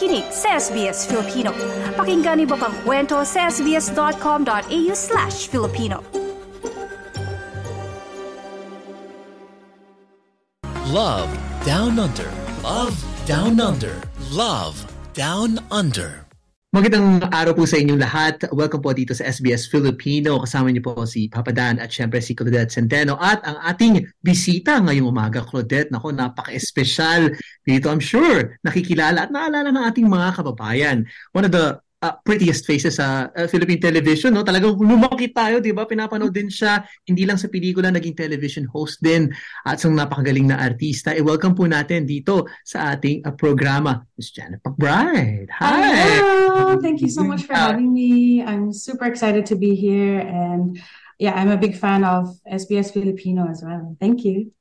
nakikinig sa SBS Filipino. Pakinggan niyo pang kwento sa sbs.com.au slash Filipino. Love Down Under. Love Down Under. Love Down Under. Magandang araw po sa inyong lahat. Welcome po dito sa SBS Filipino. Kasama niyo po si Papa Dan at syempre si Claudette Centeno at ang ating bisita ngayong umaga. Claudette, nako napaka-espesyal dito. I'm sure nakikilala at naalala ng ating mga kababayan. One of the uh, prettiest faces sa uh, Philippine television. No? Talagang lumaki tayo, di ba? Pinapanood din siya, hindi lang sa pelikula, naging television host din at isang napakagaling na artista. I-welcome po natin dito sa ating uh, programa, Ms. Janet McBride. Hi! Hello! Thank you so much for having me. I'm super excited to be here and yeah, I'm a big fan of SBS Filipino as well. Thank you.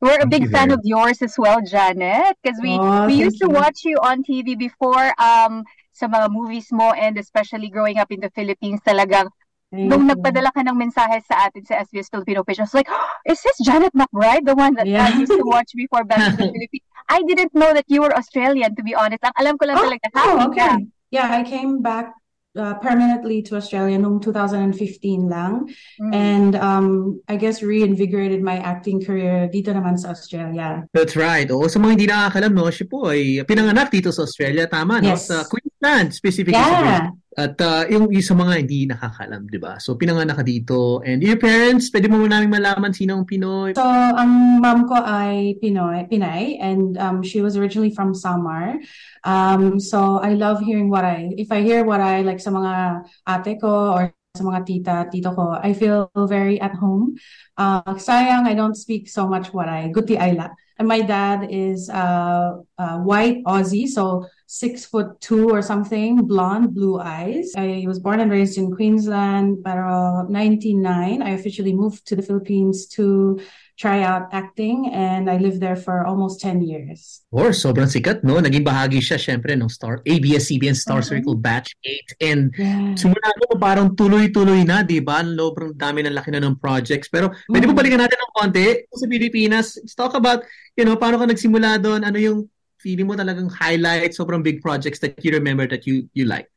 We're a Thank big you fan of yours as well, Janet, because we Oh, we used to you. watch you on TV before um sa mga movies mo and especially growing up in the Philippines talagang Thank nung nagpadala ka ng mensahe sa atin sa SBS Filipino page, I was like, "Oh, is this Janet McBride, the one that Yeah. I used to watch before back in the Philippines? I didn't know that you were Australian, to be honest. Ang alam ko lang Oh, talaga, oh, happy ka. okay. Yeah, I came back uh, permanently to Australia noong 2015 lang. Mm. And um, I guess reinvigorated my acting career dito naman sa Australia. That's right. Oo, sa mga hindi nakakalam, no, siya po ay pinanganak dito sa Australia, tama, no? Yes. Sa Queensland, specifically Yeah. At uh, yung, yung sa mga hindi nakakalam, di ba? So, pinanganak ka dito. And your parents, pwede mo namin malaman sino ang Pinoy. So, ang mom ko ay Pinoy, Pinay, and um, she was originally from Samar. Um, so I love hearing what I, if I hear what I like sa mga ate ko or sa mga tita, tito ko, I feel very at home. Uh, sayang, I don't speak so much I, guti ayla. And my dad is uh, uh, white Aussie, so six foot two or something, blonde, blue eyes. I was born and raised in Queensland, pero 99, I officially moved to the Philippines to try out acting and I lived there for almost 10 years. Or sobrang sikat, no? Naging bahagi siya, syempre, ng Star, ABS-CBN Star Mhm. Circle Batch 8. And Yeah. simula mo, parang tuloy-tuloy na, di ba? Ang Sobrang dami ng laki na ng projects. Pero pwede mo Mhm. balikan natin ng konti sa Pilipinas. Let's talk about, you know, paano ka nagsimula doon? Ano yung feeling mo talagang highlight, sobrang big projects that you remember that you you like?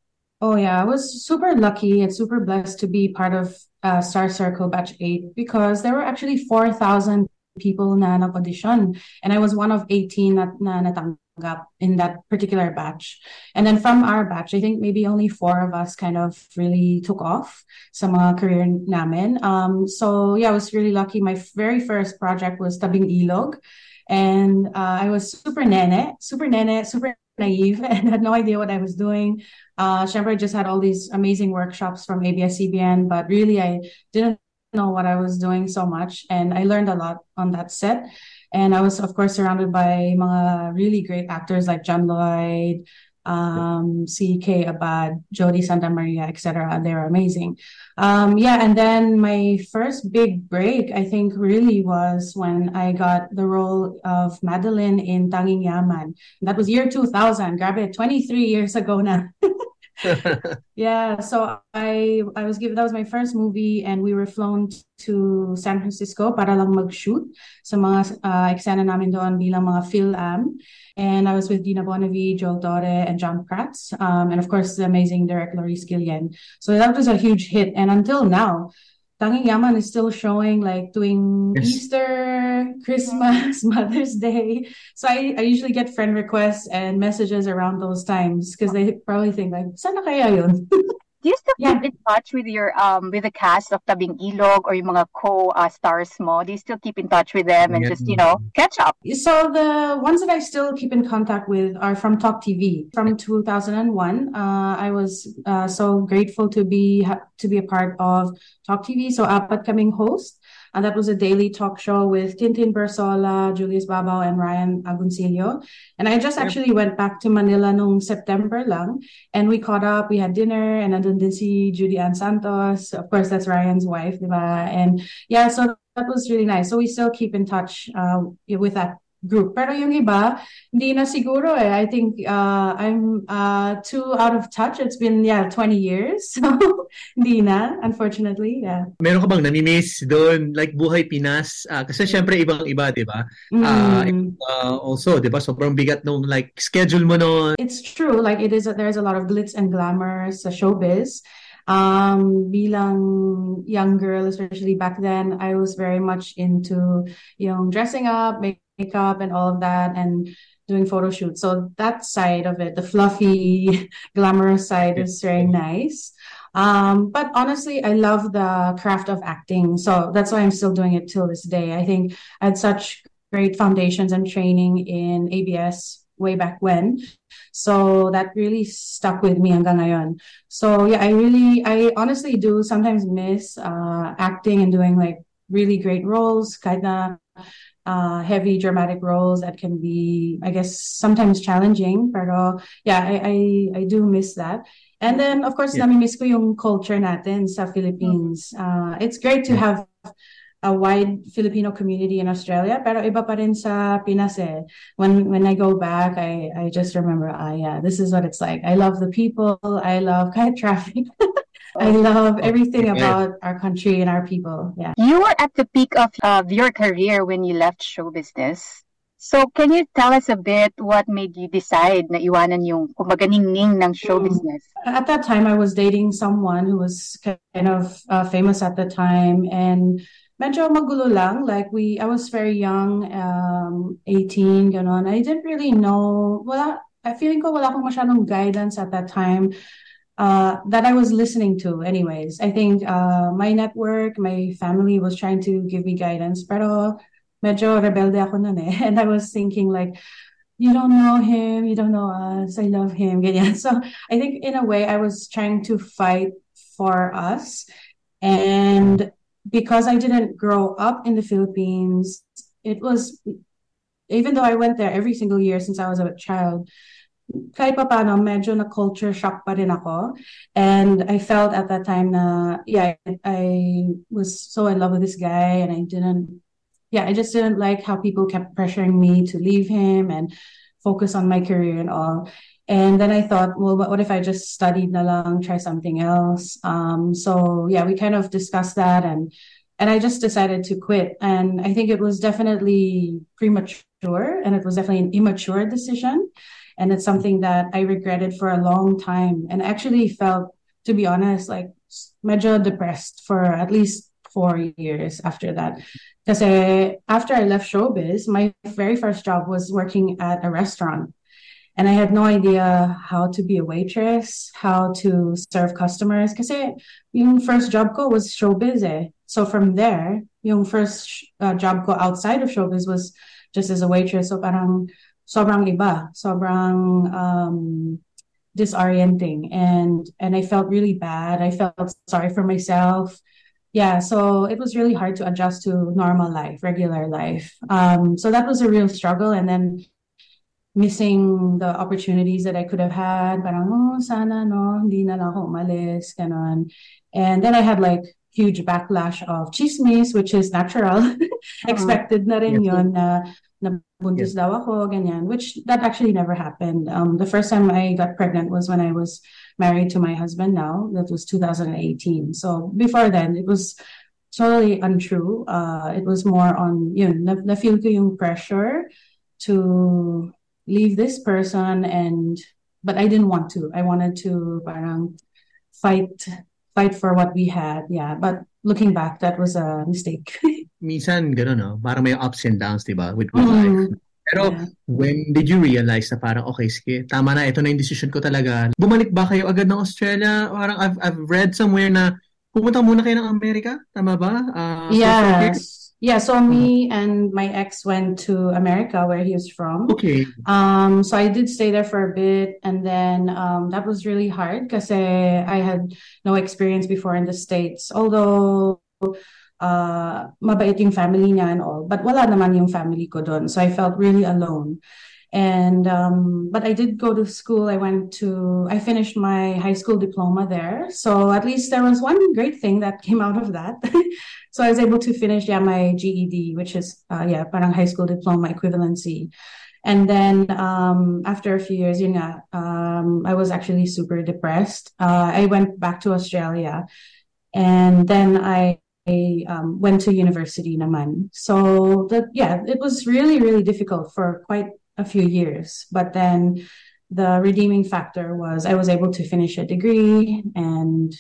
Oh yeah, I was super lucky and super blessed to be part of uh, Star Circle Batch 8 because there were actually 4,000 people na nag-audition and I was one of 18 na, na natanggap in that particular batch. And then from our batch, I think maybe only four of us kind of really took off sa mga career namin. Um, so yeah, I was really lucky. My very first project was Tabing Ilog. And uh, I was super nene, super nene, super naive, and had no idea what I was doing. Uh, Shemper just had all these amazing workshops from ABS-CBN, but really I didn't know what I was doing so much, and I learned a lot on that set. And I was, of course, surrounded by mga really great actors like John Lloyd, um, C.K. Abad, Jodi Santa Maria, etc. They're amazing. Um, yeah, and then my first big break, I think, really was when I got the role of Madeline in Tanging Yaman. That was year 2000. Grab it, 23 years ago na. Yeah, so I I was given that was my first movie and we were flown to San Francisco para lang mag-shoot sa mga uh, eksena namin doon bilang mga film. And I was with Dina Bonnevie, Joel Torre, and John Prats. Um, and of course, the amazing director Laurice Guillen. So that was a huge hit. And until now, Tanging Yaman is still showing, like doing Yes. Easter, Christmas, Mother's Day. So I, I usually get friend requests and messages around those times because they probably think like, sana kaya yun? Do you still Yeah. keep in touch with your um with the cast of Tabing Ilog or yung mga co-stars mo? Do you still keep in touch with them and Yeah. just, you know, catch up? So the ones that I still keep in contact with are from Talk TV from 2001. Uh, I was uh, so grateful to be to be a part of Talk TV. So apat kaming host. And that was a daily talk show with Tintin Bersola, Julius Babao, and Ryan Agoncillo. And I just actually went back to Manila nung September lang. And we caught up, we had dinner, and nandun din si Judy Ann Santos. Of course, that's Ryan's wife, diba? And yeah, so that was really nice. So we still keep in touch uh, with that group. Pero yung iba, hindi na siguro eh. I think uh, I'm uh, too out of touch. It's been, yeah, 20 years. So, hindi na, unfortunately, yeah. Meron ka bang namimiss doon? Like, buhay Pinas? Uh, kasi syempre, ibang-iba, di ba? Uh, Mm. uh, also, di ba, sobrang bigat nung like, schedule mo noon. It's true. Like it is, there's a lot of glitz and glamour sa showbiz. Um, bilang young girl, especially back then, I was very much into, yung dressing up, makeup, and all of that, and doing photo shoots. So that side of it, the fluffy, glamorous side, is very nice. Um, but honestly, I love the craft of acting. So that's why I'm still doing it till this day. I think I had such great foundations and training in ABS way back when. So that really stuck with me hanggang ngayon. So yeah, I really, I honestly do sometimes miss uh, acting and doing like really great roles, kind of uh, heavy dramatic roles that can be, I guess, sometimes challenging. Pero yeah, I, I, I do miss that. And then, of course, Yeah. nami-miss ko yung culture natin sa Philippines. Uh, it's great to have a wide Filipino community in Australia, pero iba pa rin sa Pinas eh. When when I go back, I I just remember, ah yeah, this is what it's like. I love the people. I love kahit traffic. I love everything about our country and our people. Yeah. You were at the peak of uh, your career when you left show business. So, can you tell us a bit what made you decide na iwanan yung kumbaga ningning ng show Mm. business? At that time, I was dating someone who was kind of uh, famous at the time, and medyo magulo lang. Like we, I was very young, um, 18, ganon. I didn't really know. Wala, I feeling ko wala akong masyadong guidance at that time. Uh, that I was listening to, anyways. I think uh, my network, my family was trying to give me guidance, pero medyo rebelde ako nun eh. And I was thinking like, you don't know him, you don't know us, I love him, ganyan. So I think in a way I was trying to fight for us. And because I didn't grow up in the Philippines, it was, even though I went there every single year since I was a child, kahit pa paano, medyo na culture shock pa rin ako. And I felt at that time na, yeah, I was so in love with this guy and I didn't, yeah, I just didn't like how people kept pressuring me to leave him and focus on my career and all. And then I thought, well, what, what if I just studied na lang, try something else? Um, so yeah, we kind of discussed that and and I just decided to quit. And I think it was definitely premature and it was definitely an immature decision. And it's something that I regretted for a long time and actually felt, to be honest, like medyo depressed for at least four years after that. Because after I left showbiz, my very first job was working at a restaurant. And I had no idea how to be a waitress, how to serve customers. Kasi yung first job ko was showbiz eh. So from there, yung first uh, job ko outside of showbiz was just as a waitress. So parang sobrang iba, sobrang um, disorienting, and and I felt really bad. I felt sorry for myself. Yeah, so it was really hard to adjust to normal life, regular life. Um, so that was a real struggle, and then missing the opportunities that I could have had. Parang, oh, sana, no, hindi na lang ako umalis, ganon. And then I had like huge backlash of chismis, which is natural. Expected na rin yun na nabuntis daw ako, ganyan, which that actually never happened. Um, the first time I got pregnant was when I was married to my husband now. That was 2018. So before then, it was totally untrue. Uh, it was more on, yun, na, na-feel ko yung pressure to leave this person and, but I didn't want to. I wanted to parang fight, fight for what we had. Yeah. But looking back, that was a mistake. Minsan, gano'n, no? Parang may ups and downs, di ba? With, with Mhm. life. Pero, Yeah. when did you realize na parang, okay, sige, tama na, ito na yung decision ko talaga. Bumalik ba kayo agad ng Australia? Parang, I've, I've read somewhere na pumunta muna kayo ng Amerika? Tama ba? Uh? Yes. Yeah, so me and my ex went to America where he was from. Okay. Um, so I did stay there for a bit, and then um, that was really hard because I had no experience before in the States. Although uh, mabait yung family niya and all, but wala naman yung family ko doon. So I felt really alone. And um, but I did go to school. I went to I finished my high school diploma there. So at least there was one great thing that came out of that. so I was able to finish yeah my GED, which is uh, yeah parang high school diploma equivalency. And then um, after a few years, you know, um, I was actually super depressed. Uh, I went back to Australia, and then I I um, went to university naman. So yeah, it was really really difficult for quite a few years. But then the redeeming factor was I was able to finish a degree and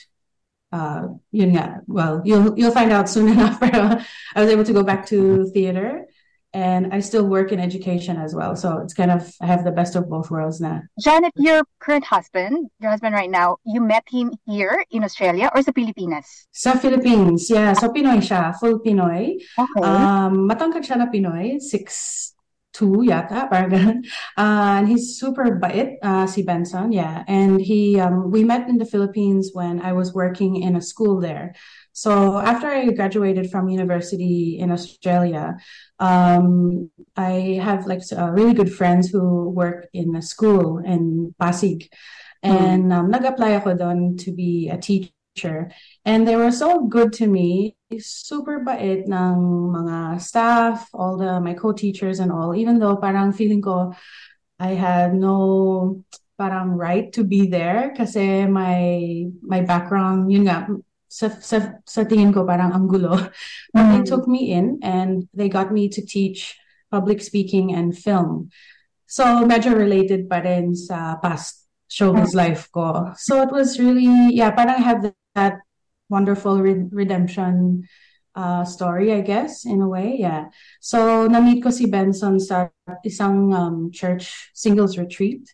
uh, yeah, well, you'll you'll find out soon enough. I was able to go back to theater, and I still work in education as well. So it's kind of I have the best of both worlds now. Janette, your current husband, your husband right now, you met him here in Australia or sa Pilipinas? Sa Philippines, yeah. So Pinoy siya, full Pinoy. Okay. Um, matangkad siya na Pinoy, six two yata, parang ganun. Uh, and he's super bait, uh, si Benson, yeah. And he, um, we met in the Philippines when I was working in a school there. So after I graduated from university in Australia, um, I have like uh, really good friends who work in a school in Pasig. And um, nag-apply ako doon to be a teacher. And they were so good to me. Super bait ng mga staff, all the my co-teachers and all. Even though parang feeling ko I had no parang right to be there kasi my my background, yun nga, sa, sa, sa tingin ko parang ang gulo. But they mm. took me in and they got me to teach public speaking and film. So medyo related pa rin sa past showbiz mm. life ko. So it was really, yeah, parang I have that wonderful re- redemption uh, story, I guess, in a way. Yeah. So, na-meet ko si Benson sa isang um, church singles retreat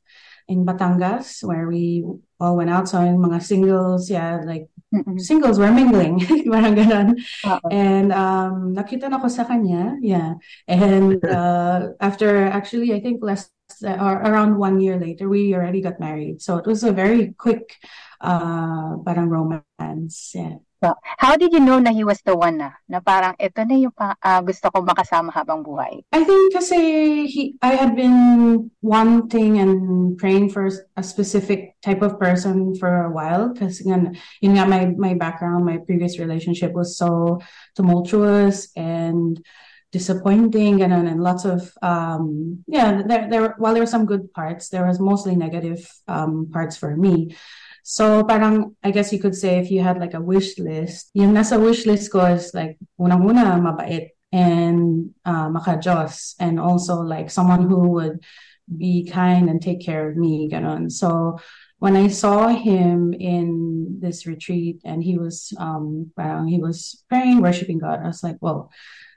in Batangas where we all went out. So, yung mga singles, yeah, like Mm-mm. singles were mingling. Parang ganun. Oo. And um, nakita na ko sa kanya, yeah. And uh, after actually, I think less or around one year later, we already got married. So it was a very quick, uh, parang romance. Yeah. So, how did you know na he was the one na? Na parang ito na yung pa, ah, gusto ko makasama habang buhay. I think kasi he, I had been wanting and praying for a specific type of person for a while because yun nga my my background, my previous relationship was so tumultuous and disappointing and and lots of um yeah there there while there were some good parts there was mostly negative um parts for me. So parang I guess you could say if you had like a wish list yung nasa wish list ko is like unang-una mabait and uh, maka-Diyos and also like someone who would be kind and take care of me ganon so when I saw him in this retreat and he was um he was praying worshiping God I was like whoa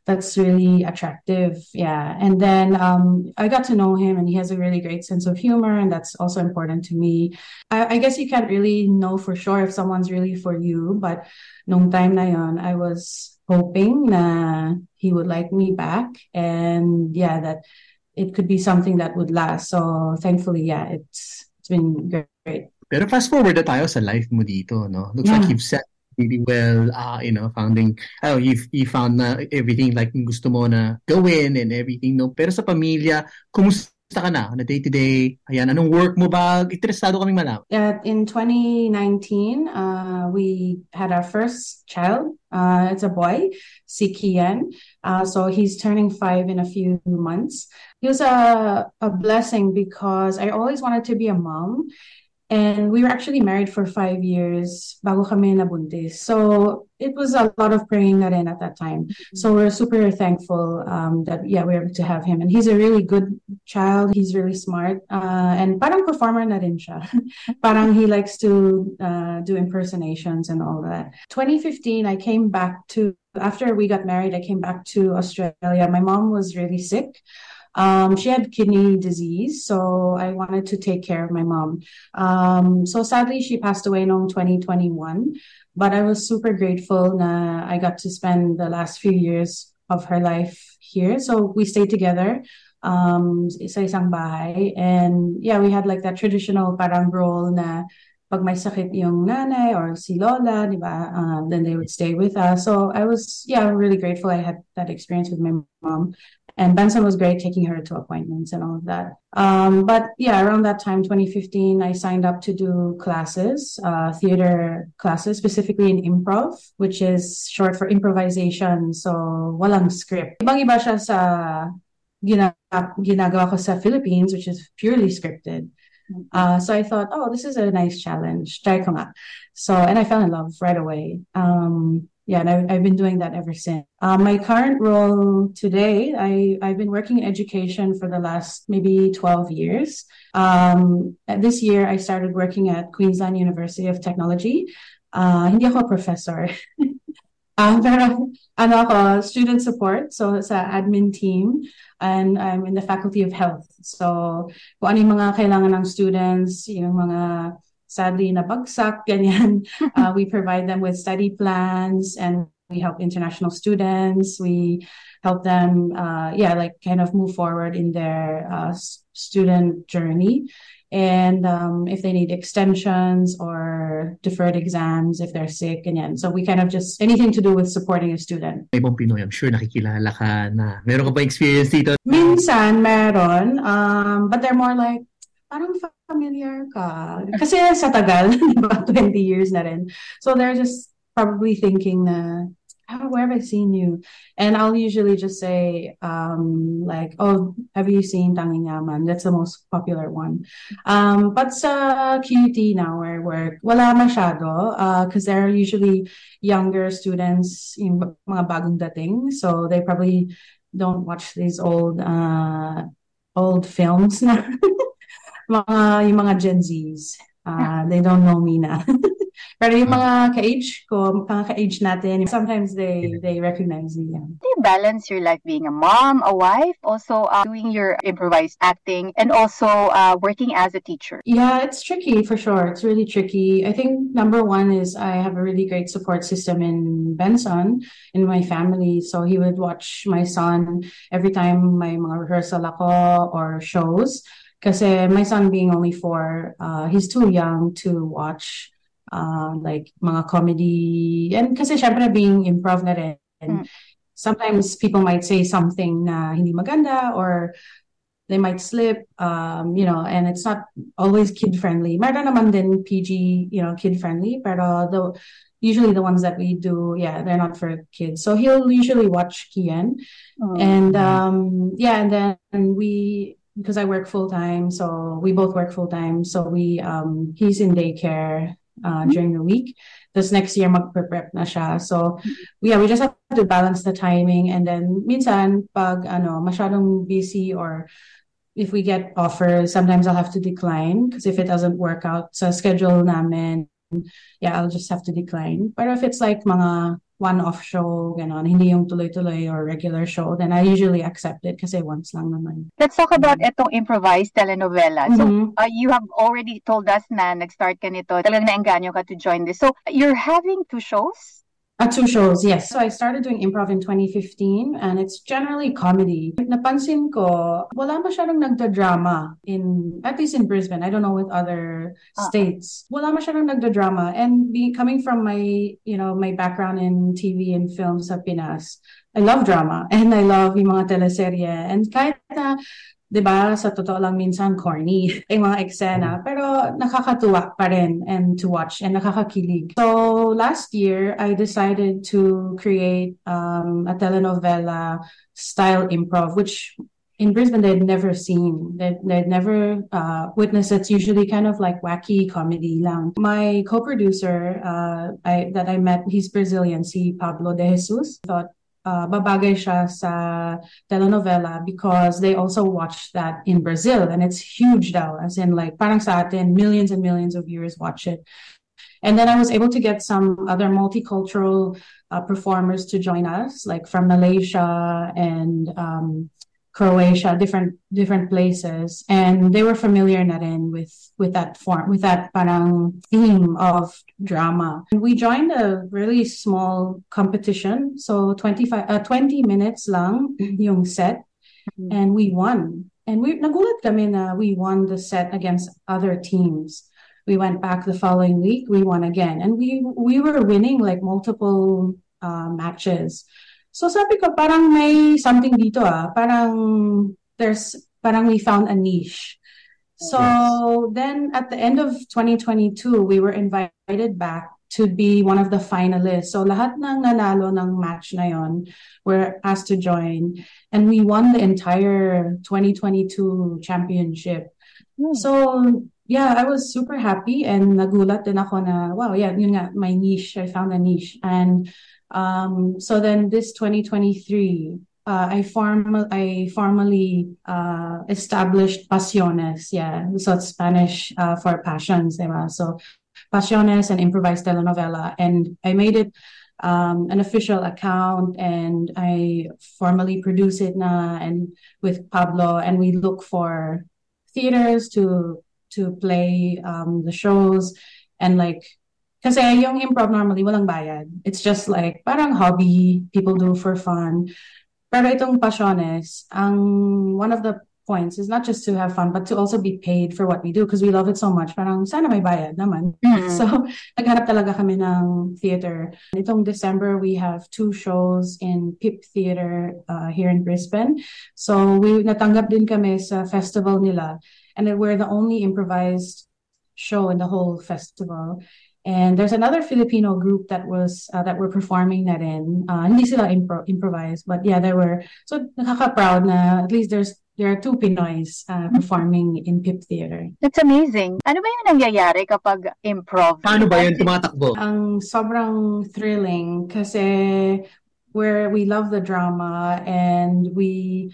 that's really attractive. Yeah. And then um, I got to know him and he has a really great sense of humor. And that's also important to me. I, I guess you can't really know for sure if someone's really for you. But nung time na yon, I was hoping na he would like me back. And yeah, that it could be something that would last. So thankfully, yeah, it's it's been great. Pero fast forward na tayo sa life mo dito, no? Looks like you've set really well, uh, you know, founding, oh, you've, you found na everything like gusto mo na gawin and everything, no? Pero sa pamilya, kumusta ka na? Na day-to-day? Ayan, anong work mo ba? Interesado kaming malaman. Uh, in 2019, uh, we had our first child. Uh, it's a boy, si Kian. Uh, so he's turning five in a few months. He was a, a blessing because I always wanted to be a mom. And we were actually married for five years bago kami nabuntis. So it was a lot of praying na rin at that time. So we're super thankful um, that, yeah, we're able to have him. And he's a really good child. He's really smart. Uh, and parang performer na rin siya. parang he likes to uh, do impersonations and all that. 2015, I came back to, after we got married, I came back to Australia. My mom was really sick. Um, she had kidney disease, so I wanted to take care of my mom. Um, so sadly, she passed away in 2021, but I was super grateful I got to spend the last few years of her life here. So we stayed together um, sa isang bahay. And yeah, we had like that traditional parang role na pag may sakit yung nanay or si lola, di ba, um, then they would stay with us. So I was, yeah, really grateful I had that experience with my mom. And Benson was great taking her to appointments and all of that. Um, but yeah, around that time, 2015, I signed up to do classes, uh, theater classes, specifically in improv, which is short for improvisation. So, walang script. Ibang iba siya sa ginagawa ko sa Philippines, which is purely scripted. Mm-hmm. Uh, so I thought, oh, this is a nice challenge. Try ko nga. So, and I fell in love right away. Um, yeah, and I, have been doing that ever since. Uh, my current role today, I, I've been working in education for the last maybe 12 years. Um, this year, I started working at Queensland University of Technology. Uh, hindi ako professor. um, pero ano ako, student support, so it's an admin team, and I'm in the Faculty of Health. So, kung ano yung mga kailangan ng students, yung mga sadly nabagsak, ganyan. uh, we provide them with study plans and we help international students. We help them, uh, yeah, like kind of move forward in their uh, student journey. And um, if they need extensions or deferred exams, if they're sick, and So we kind of just anything to do with supporting a student. Ibang Pinoy, I'm sure nakikilala ka na. Meron ka ba experience dito? Minsan, meron. Um, but they're more like, parang familiar ka. Kasi sa tagal, about 20 years na rin. So they're just probably thinking na, oh, where have I seen you? And I'll usually just say, um, like, oh, have you seen Tanging Yaman? That's the most popular one. Um, but sa QUT now where I work, wala masyado, because uh, they're usually younger students, yung mga bagong dating. So they probably don't watch these old, uh, old films na. Mga, yung mga Gen Zs. Uh, they don't know me na. Pero yung mga ka-age ko, mga ka-age natin, sometimes they they recognize me. Yeah. Do you balance your life being a mom, a wife, also uh, doing your improvised acting, and also uh, working as a teacher? Yeah, it's tricky for sure. It's really tricky. I think number one is I have a really great support system in Benson, in my family. So he would watch my son every time my mga rehearsal ako or shows. Kasi my son being only four, uh, he's too young to watch uh, like mga comedy. And kasi syempre being improv na rin. Mm. Sometimes people might say something na hindi maganda or they might slip, um, you know, and it's not always kid friendly. Meron naman din PG, you know, kid friendly, pero the usually the ones that we do, yeah, they're not for kids. So he'll usually watch Kian, oh. and um, yeah, and then we because I work full time, so we both work full time. So we um he's in daycare uh, mm-hmm. during the week. This next year mag-prep na siya. So yeah, we just have to balance the timing and then minsan pag ano masyadong busy or if we get offers, sometimes I'll have to decline because if it doesn't work out sa schedule namin, yeah, I'll just have to decline. But if it's like mga one-off show, ganon, hindi yung tuloy-tuloy or regular show, then I usually accept it kasi once lang naman. Let's talk about itong improvised telenovela. Mm-hmm. So, uh, you have already told us na nag-start ka nito. Talagang naengganyo ka to join this. So, you're having two shows? Uh, two shows, yes. So I started doing improv in 2015 and it's generally comedy. Napansin ko, wala masyadong nagda-drama in, at least in Brisbane. I don't know with other uh states. Wala masyadong nagda-drama. And be, coming from my, you know, my background in TV and films sa Pinas, I love drama and I love yung mga teleserye. And kahit na 'di ba, sa totoo lang minsan corny yung mga eksena, pero nakakatuwa pa rin and to watch and nakakakilig. So last year, I decided to create um, a telenovela style improv, which in Brisbane they'd never seen. They'd, they'd never uh, witnessed. It's usually kind of like wacky comedy lang. My co-producer uh, I, that I met, he's Brazilian, si Pablo de Jesus. Thought uh, babagay siya sa telenovela because they also watch that in Brazil and it's huge daw as in like parang sa atin millions and millions of viewers watch it. And then I was able to get some other multicultural uh, performers to join us like from Malaysia and um, Croatia, different different places, and they were familiar na rin with with that form, with that parang theme of drama. And we joined a really small competition, so 25 uh, 20 minutes lang yung set, mm-hmm. and we won. And we nagulat kami na we won the set against other teams. We went back the following week, we won again, and we we were winning like multiple uh, matches. So sabi ko, parang may something dito ah. Parang there's, parang we found a niche. So yes. then at the end of 2022, we were invited back to be one of the finalists. So lahat ng nanalo ng match na yon were asked to join. And we won the entire 2022 championship. Mm. So yeah, I was super happy and nagulat din ako na, wow, yeah, yun nga, my niche, I found a niche. And um, so then this 2023, uh, I form I formally uh, established Pasiones. Yeah, so it's Spanish uh, for passions, diba? So Pasiones and improvised telenovela, and I made it um, an official account, and I formally produce it na and with Pablo, and we look for theaters to to play um, the shows, and like Kasi yung improv normally walang bayad. It's just like parang hobby people do for fun. Pero itong Pasiones, ang one of the points is not just to have fun but to also be paid for what we do because we love it so much. Parang sana may bayad naman. Mm-hmm. So naghanap talaga kami ng theater. Itong December we have two shows in Pip Theater uh, here in Brisbane. So we natanggap din kami sa festival nila and we're the only improvised show in the whole festival. And there's another Filipino group that was uh, that were performing that in uh, hindi sila impro- improvised but yeah there were so nakaka-proud na at least there's there are two Pinoys uh, mm-hmm. performing in Pip Theater. That's amazing. Ano ba yung nangyayari kapag improv? Paano ba yun tumatakbo? Ang sobrang thrilling kasi where we love the drama and we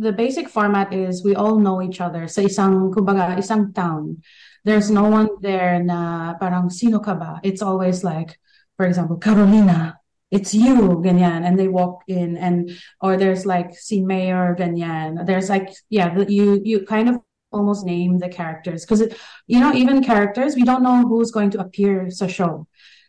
the basic format is we all know each other sa isang kumbaga isang town. There's no one there na parang sino ka ba? It's always like, for example, Carolina, it's you, ganyan. And they walk in and, or there's like, si Mayor, ganyan. There's like, yeah, you, you kind of almost name the characters. Cause you know, even characters, we don't know who's going to appear sa show.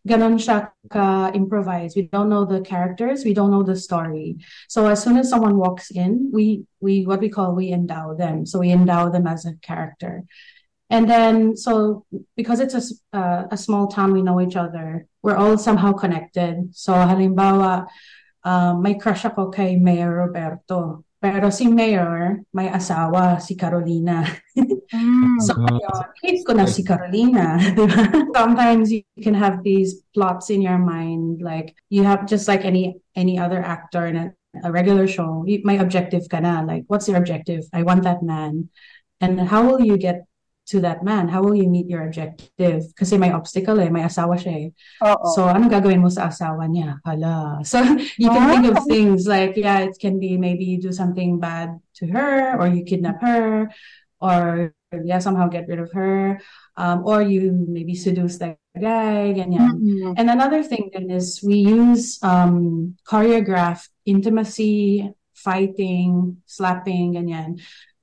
Ganon siya ka improvise. We don't know the characters. We don't know the story. So as soon as someone walks in, we, we, what we call, we endow them. So we endow them as a character. And then, so because it's a, uh, a small town, we know each other. We're all somehow connected. So halimbawa, um, may crush ako kay Mayor Roberto. Pero si Mayor, may asawa, si Carolina. Mm. so, hate ko na si Carolina. Sometimes you can have these plots in your mind. Like, you have just like any any other actor in a, a regular show. My objective ka na. Like, what's your objective? I want that man. And how will you get to that man? How will you meet your objective? Kasi may obstacle eh, may asawa siya eh. Uh-oh. So, ano gagawin mo sa asawa niya? Hala. So, you can think of things like, yeah, it can be maybe you do something bad to her, or you kidnap her, or yeah, somehow get rid of her, um, or you maybe seduce that guy, ganyan. Mm-hmm. And another thing then is we use um, choreographed intimacy, fighting, slapping, ganyan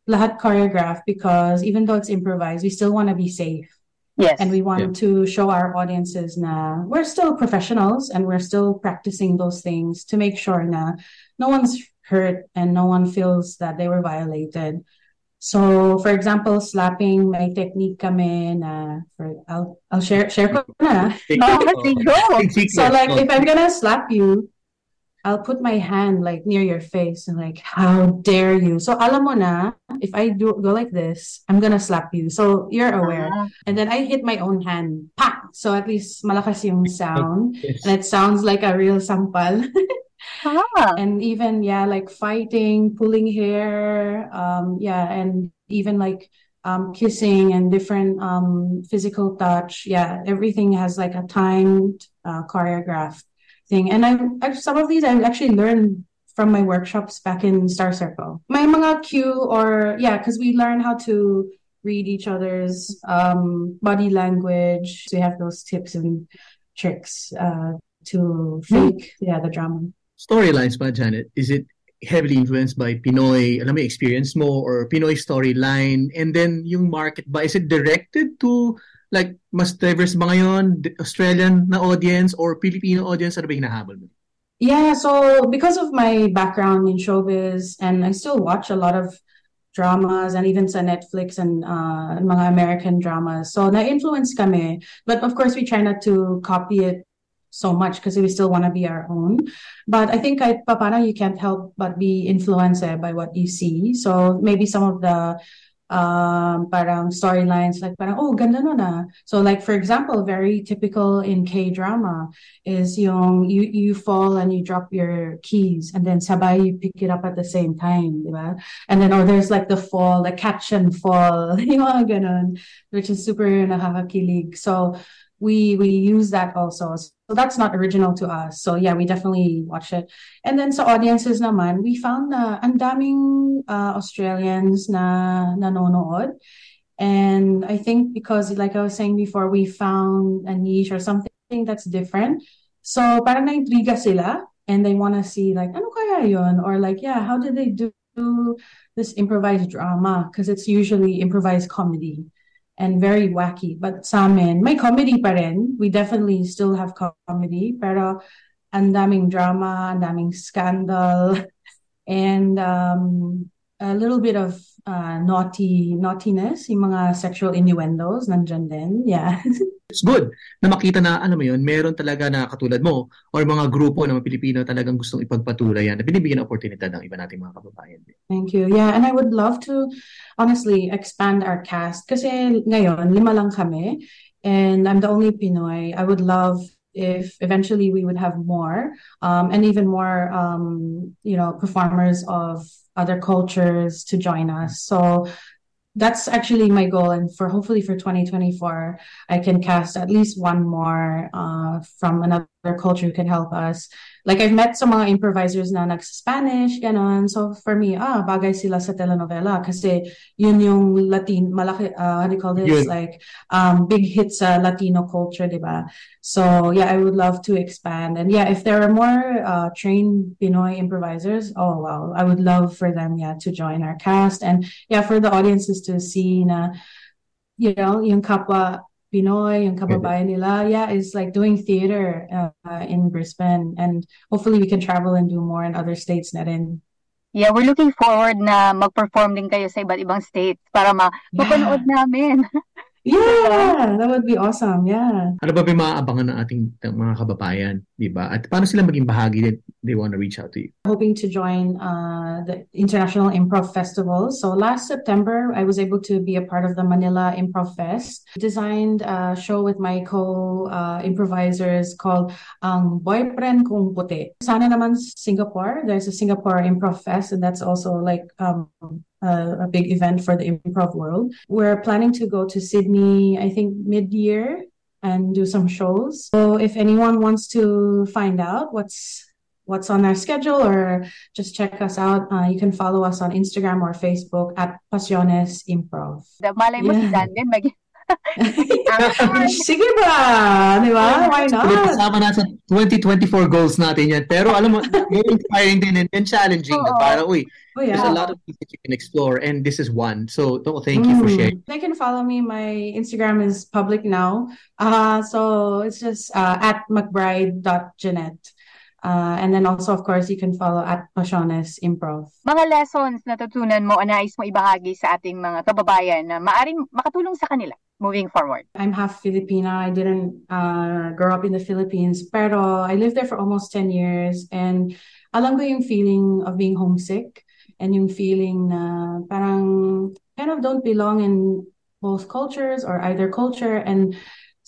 lahat choreographed because even though it's improvised, we still want to be safe. Yes. And we want yeah. to show our audiences na we're still professionals and we're still practicing those things to make sure na no one's hurt and no one feels that they were violated. So, for example, slapping, may technique kami na, for, I'll, I'll share, share ko na. oh, so, like, if I'm gonna slap you, I'll put my hand like near your face and like, how dare you? So alam mo na, if I do go like this, I'm gonna slap you. So you're aware. Uh-huh. And then I hit my own hand. Pa! So at least malakas yung sound. and it sounds like a real sampal. ah. And even, yeah, like fighting, pulling hair, um, yeah, and even like um, kissing and different um, physical touch. Yeah, everything has like a timed uh, choreographed thing. And I, I some of these I actually learned from my workshops back in Star Circle. My mga cue or yeah, because we learn how to read each other's um, body language. So we have those tips and tricks uh, to fake yeah the drama. Storylines ba, Janette? Is it heavily influenced by Pinoy, alam mo, experience mo or Pinoy storyline? And then yung market ba, is it directed to like mas diverse ba ngayon Australian na audience or Filipino audience ano ba hinahabol mo? Yeah, so because of my background in showbiz and I still watch a lot of dramas and even sa Netflix and uh, mga American dramas. So na-influence kami. But of course, we try not to copy it so much because we still want to be our own. But I think I, parang you can't help but be influenced by what you see. So maybe some of the um, parang storylines like parang, oh, ganda no na. So like, for example, very typical in K-drama is yung you, you fall and you drop your keys and then sabay you pick it up at the same time, diba? And then, or there's like the fall, the catch and fall, yung mga ganun, which is super nakakakilig. So we, we use that also. So that's not original to us. So yeah, we definitely watch it. And then sa audiences naman, we found na ang daming uh, Australians na nanonood. And I think because like I was saying before, we found a niche or something that's different. So parang na-intriga sila and they want to see like, ano kaya yun? Or like, yeah, how did they do this improvised drama? Because it's usually improvised comedy and very wacky. But sa amin, may comedy pa rin. We definitely still have comedy. Pero ang daming drama, ang daming scandal, and um, a little bit of uh, naughty naughtiness, yung mga sexual innuendos, nandyan din. Yeah. It's good na makita na, ano mo yun, meron talaga na katulad mo or mga grupo ng mga Pilipino talagang gustong ipagpatuloy yan na binibigyan ng oportunidad ng iba nating mga kababayan. Thank you. Yeah, and I would love to honestly expand our cast kasi ngayon, lima lang kami and I'm the only Pinoy. I would love if eventually we would have more um, and even more um, you know performers of other cultures to join us so that's actually my goal and for hopefully for 2024 i can cast at least one more uh, from another culture who can help us like I've met some mga improvisers na nag-Spanish, ganon. So for me, ah, bagay sila sa telenovela kasi yun yung Latin, malaki, uh, how do you call this? Yun. Like, um, big hits sa Latino culture, di ba? So yeah, I would love to expand. And yeah, if there are more uh, trained Pinoy improvisers, oh wow, I would love for them, yeah, to join our cast. And yeah, for the audiences to see na, you know, yung kapwa Pinoy, yung kababayan nila, yeah, is like doing theater uh, in Brisbane. And hopefully we can travel and do more in other states na rin. Yeah, we're looking forward na mag-perform din kayo sa iba't ibang states para ma- yeah. mapanood namin. Yeah, that would be awesome. Yeah. Ano ba yung maaabangan ng ating mga kababayan, di ba? At paano sila maging bahagi that they want to reach out to you? Hoping to join uh, the International Improv Festival. So last September, I was able to be a part of the Manila Improv Fest. Designed a show with my co-improvisers uh, called um, Boyfriend Kung Puti. Sana naman Singapore. There's a Singapore Improv Fest and that's also like um, a, a big event for the improv world. We're planning to go to Sydney, I think mid year and do some shows. So if anyone wants to find out what's what's on our schedule or just check us out, uh, you can follow us on Instagram or Facebook at Pasiones Improv. Malay mo yeah. si Dan Sige ba? Di ba? Why not? Kasama na sa 2024 goals natin yan. Pero alam mo, very inspiring din and, and challenging. Oh, na para, uy, oh, yeah. there's a lot of things that you can explore and this is one. So, no, thank you for mm. sharing. They can follow me. My Instagram is public now. Uh, so, it's just uh, at mcbride.jeanette. Uh, and then also, of course, you can follow at Pasiones Improv. Mga lessons na natutunan mo, anais mo ibahagi sa ating mga kababayan na maaring makatulong sa kanila moving forward? I'm half Filipina. I didn't uh, grow up in the Philippines, pero I lived there for almost 10 years. And alam ko yung feeling of being homesick and yung feeling na parang kind of don't belong in both cultures or either culture. And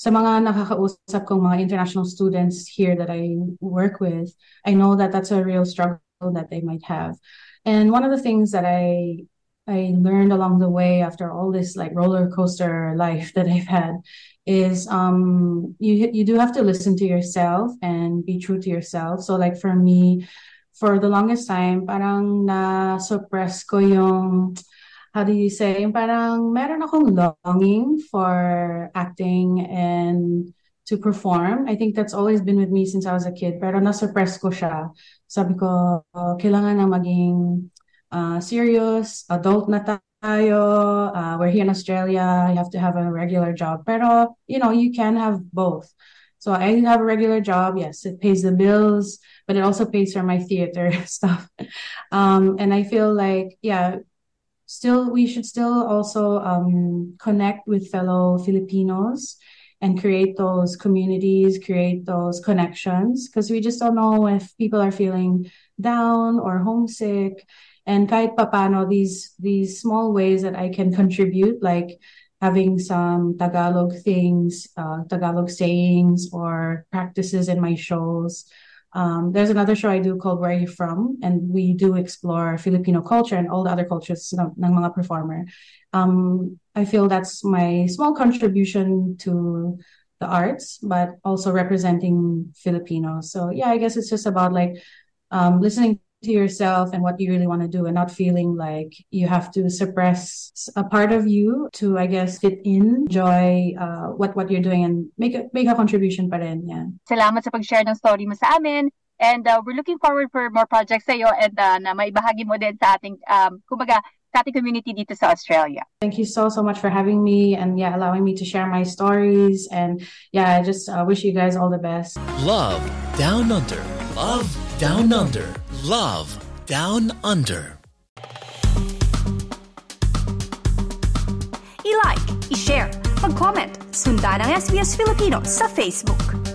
sa mga nakakausap kong mga international students here that I work with, I know that that's a real struggle that they might have. And one of the things that I I learned along the way after all this like roller coaster life that I've had is um you you do have to listen to yourself and be true to yourself. So like for me, for the longest time, parang na suppress ko yung how do you say, parang meron akong longing for acting and to perform. I think that's always been with me since I was a kid. Pero na-suppress ko siya. Sabi ko, oh, kailangan na maging uh, serious, adult na tayo. Uh, we're here in Australia. You have to have a regular job. Pero, you know, you can have both. So I have a regular job. Yes, it pays the bills, but it also pays for my theater stuff. Um, and I feel like, yeah, still we should still also um, connect with fellow Filipinos and create those communities, create those connections because we just don't know if people are feeling down or homesick. And kahit papano, these these small ways that I can contribute, like having some Tagalog things, uh, Tagalog sayings or practices in my shows. Um, there's another show I do called Where Are You From? And we do explore Filipino culture and all the other cultures ng, mga performer. Um, I feel that's my small contribution to the arts, but also representing Filipinos. So yeah, I guess it's just about like um, listening to yourself and what you really want to do and not feeling like you have to suppress a part of you to I guess fit in enjoy uh, what what you're doing and make a make a contribution pa rin yeah Salamat sa pag-share ng story mo sa amin and uh, we're looking forward for more projects sa iyo and uh, na maibahagi mo din sa ating um, kumbaga sa ating community dito sa Australia. Thank you so, so much for having me and yeah, allowing me to share my stories. And yeah, I just uh, wish you guys all the best. Love Down Under. Love Down Under. Love Down Under. I-like, i-share, mag-comment, sundan ang SBS Filipino sa Facebook.